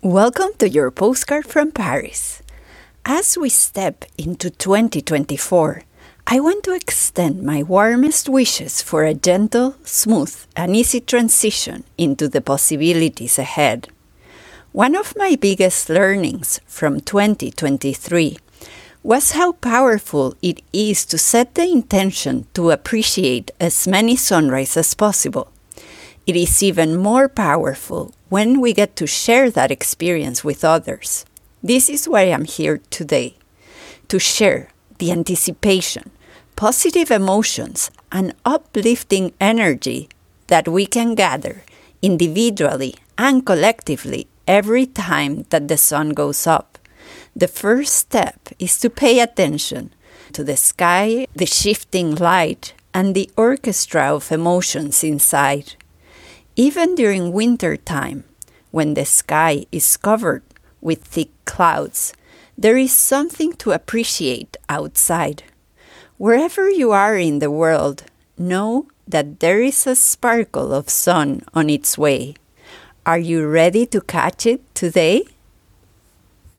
Welcome to your postcard from Paris. As we step into 2024, I want to extend my warmest wishes for a gentle, smooth, and easy transition into the possibilities ahead. One of my biggest learnings from 2023 was how powerful it is to set the intention to appreciate as many sunrises as possible. It is even more powerful when we get to share that experience with others. This is why I'm here today to share the anticipation, positive emotions, and uplifting energy that we can gather individually and collectively every time that the sun goes up. The first step is to pay attention to the sky, the shifting light, and the orchestra of emotions inside. Even during winter time, when the sky is covered with thick clouds, there is something to appreciate outside. Wherever you are in the world, know that there is a sparkle of sun on its way. Are you ready to catch it today?